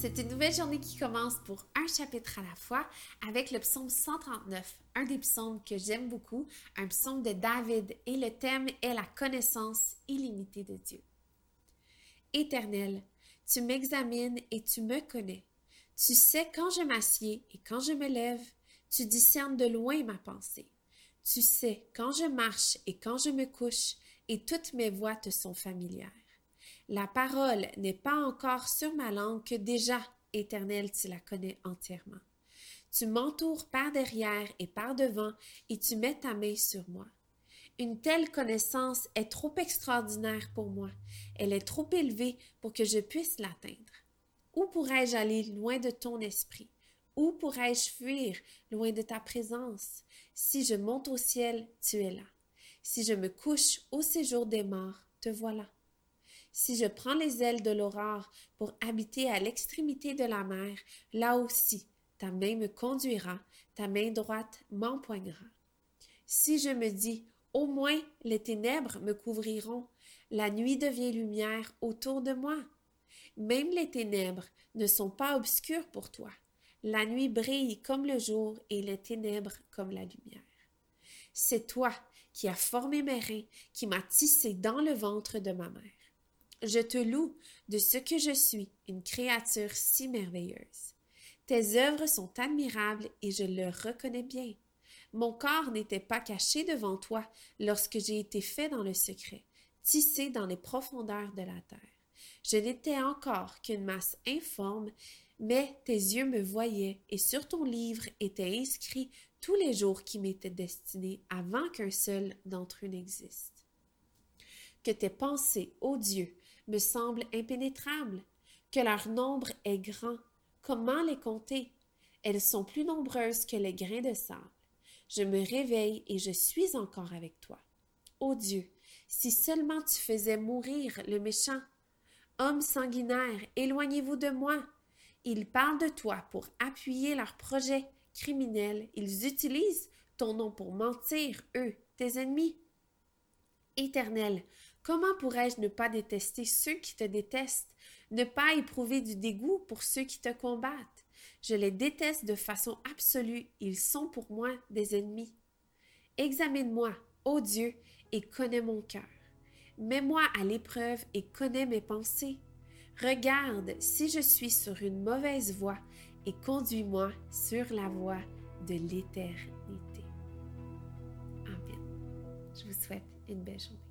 C'est une nouvelle journée qui commence pour un chapitre à la fois avec le psaume 139, un des psaumes que j'aime beaucoup, un psaume de David et le thème est la connaissance illimitée de Dieu. Éternel, tu m'examines et tu me connais. Tu sais quand je m'assieds et quand je me lève, tu discernes de loin ma pensée. Tu sais quand je marche et quand je me couche, et toutes mes voies te sont familières. La parole n'est pas encore sur ma langue que déjà, Éternel, tu la connais entièrement. Tu m'entoures par derrière et par devant, et tu mets ta main sur moi. Une telle connaissance est trop extraordinaire pour moi. Elle est trop élevée pour que je puisse l'atteindre. Où pourrais-je aller loin de ton esprit? Où pourrais-je fuir loin de ta présence? Si je monte au ciel, tu es là. Si je me couche au séjour des morts, te voilà. Si je prends les ailes de l'aurore pour habiter à l'extrémité de la mer, là aussi ta main me conduira, ta main droite m'empoignera. Si je me dis au moins les ténèbres me couvriront, la nuit devient lumière autour de moi. Même les ténèbres ne sont pas obscures pour toi. La nuit brille comme le jour et les ténèbres comme la lumière. C'est toi qui as formé mes reins, qui m'as tissé dans le ventre de ma mère. Je te loue de ce que je suis, une créature si merveilleuse. Tes œuvres sont admirables et je le reconnais bien. Mon corps n'était pas caché devant toi lorsque j'ai été fait dans le secret, tissé dans les profondeurs de la terre. Je n'étais encore qu'une masse informe, mais tes yeux me voyaient et sur ton livre étaient inscrits tous les jours qui m'étaient destinés avant qu'un seul d'entre eux n'existe. Que tes pensées, ô Dieu, me semblent impénétrables, que leur nombre est grand. Comment les compter? Elles sont plus nombreuses que les grains de sable. Je me réveille et je suis encore avec toi. Ô Dieu, si seulement tu faisais mourir le méchant. Hommes sanguinaires, éloignez-vous de moi. Ils parlent de toi pour appuyer leurs projets criminels. Ils utilisent ton nom pour mentir, eux, tes ennemis. Éternel, Comment pourrais-je ne pas détester ceux qui te détestent, ne pas éprouver du dégoût pour ceux qui te combattent? Je les déteste de façon absolue, ils sont pour moi des ennemis. Examine-moi, ô Dieu, et connais mon cœur. Mets-moi à l'épreuve et connais mes pensées. Regarde si je suis sur une mauvaise voie et conduis-moi sur la voie de l'éternité. Amen. Je vous souhaite une belle journée.